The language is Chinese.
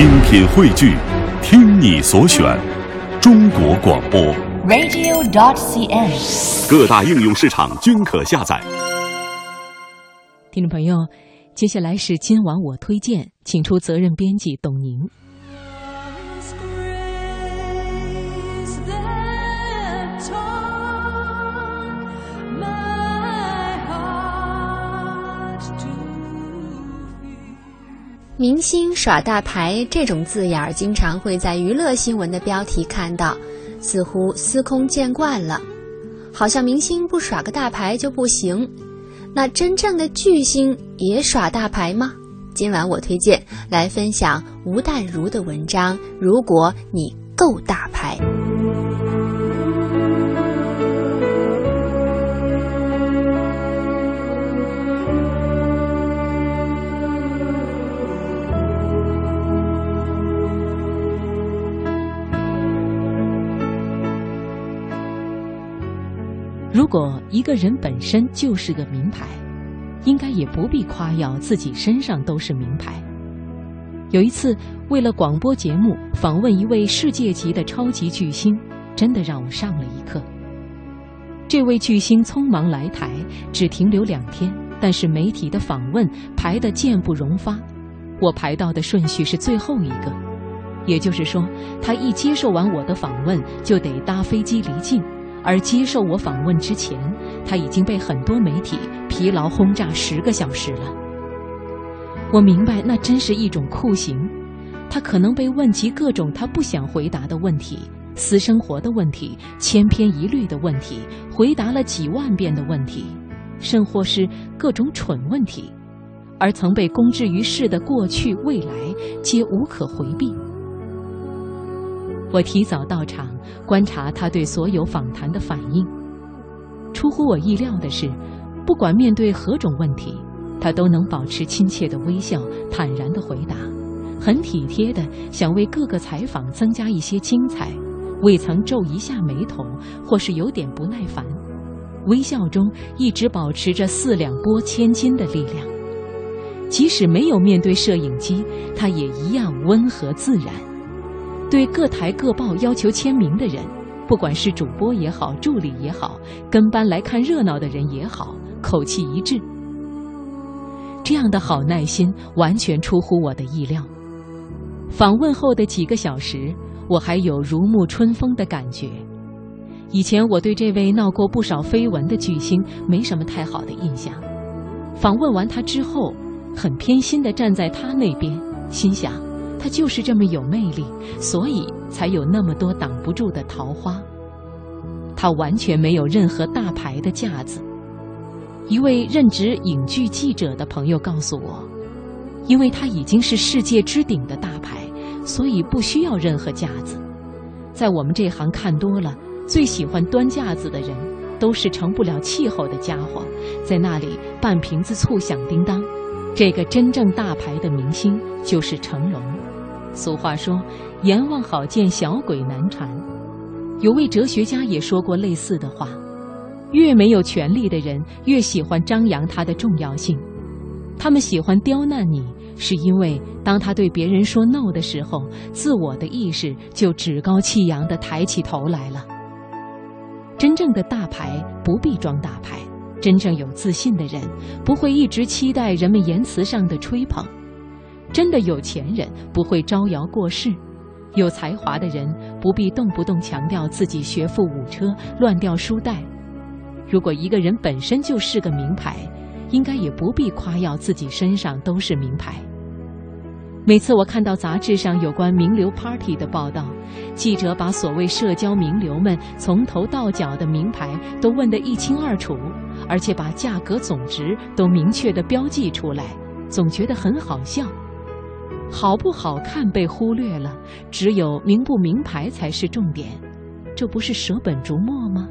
精品汇聚，听你所选，中国广播。radio.dot.cn，。各大应用市场均可下载。听众朋友，接下来是今晚我推荐，请出责任编辑董宁。明星耍大牌这种字眼儿，经常会在娱乐新闻的标题看到，似乎司空见惯了，好像明星不耍个大牌就不行。那真正的巨星也耍大牌吗？今晚我推荐来分享吴淡如的文章《如果你够大牌》。如果一个人本身就是个名牌，应该也不必夸耀自己身上都是名牌。有一次，为了广播节目访问一位世界级的超级巨星，真的让我上了一课。这位巨星匆忙来台，只停留两天，但是媒体的访问排得箭不容发，我排到的顺序是最后一个。也就是说，他一接受完我的访问，就得搭飞机离境。而接受我访问之前，他已经被很多媒体疲劳轰炸十个小时了。我明白，那真是一种酷刑。他可能被问及各种他不想回答的问题，私生活的问题、千篇一律的问题，回答了几万遍的问题，甚或是各种蠢问题，而曾被公之于世的过去、未来，皆无可回避。我提早到场，观察他对所有访谈的反应。出乎我意料的是，不管面对何种问题，他都能保持亲切的微笑，坦然的回答，很体贴的想为各个采访增加一些精彩，未曾皱一下眉头，或是有点不耐烦，微笑中一直保持着四两拨千斤的力量。即使没有面对摄影机，他也一样温和自然。对各台各报要求签名的人，不管是主播也好，助理也好，跟班来看热闹的人也好，口气一致。这样的好耐心完全出乎我的意料。访问后的几个小时，我还有如沐春风的感觉。以前我对这位闹过不少绯闻的巨星没什么太好的印象。访问完他之后，很偏心地站在他那边，心想。他就是这么有魅力，所以才有那么多挡不住的桃花。他完全没有任何大牌的架子。一位任职影剧记者的朋友告诉我，因为他已经是世界之顶的大牌，所以不需要任何架子。在我们这行看多了，最喜欢端架子的人，都是成不了气候的家伙，在那里半瓶子醋响叮当。这个真正大牌的明星就是成龙。俗话说：“阎王好见，小鬼难缠。”有位哲学家也说过类似的话：越没有权力的人，越喜欢张扬他的重要性。他们喜欢刁难你，是因为当他对别人说 “no” 的时候，自我的意识就趾高气扬地抬起头来了。真正的大牌不必装大牌。真正有自信的人，不会一直期待人们言辞上的吹捧；真的有钱人不会招摇过市；有才华的人不必动不动强调自己学富五车、乱掉书袋。如果一个人本身就是个名牌，应该也不必夸耀自己身上都是名牌。每次我看到杂志上有关名流 party 的报道，记者把所谓社交名流们从头到脚的名牌都问得一清二楚，而且把价格总值都明确地标记出来，总觉得很好笑。好不好看被忽略了，只有名不名牌才是重点，这不是舍本逐末吗？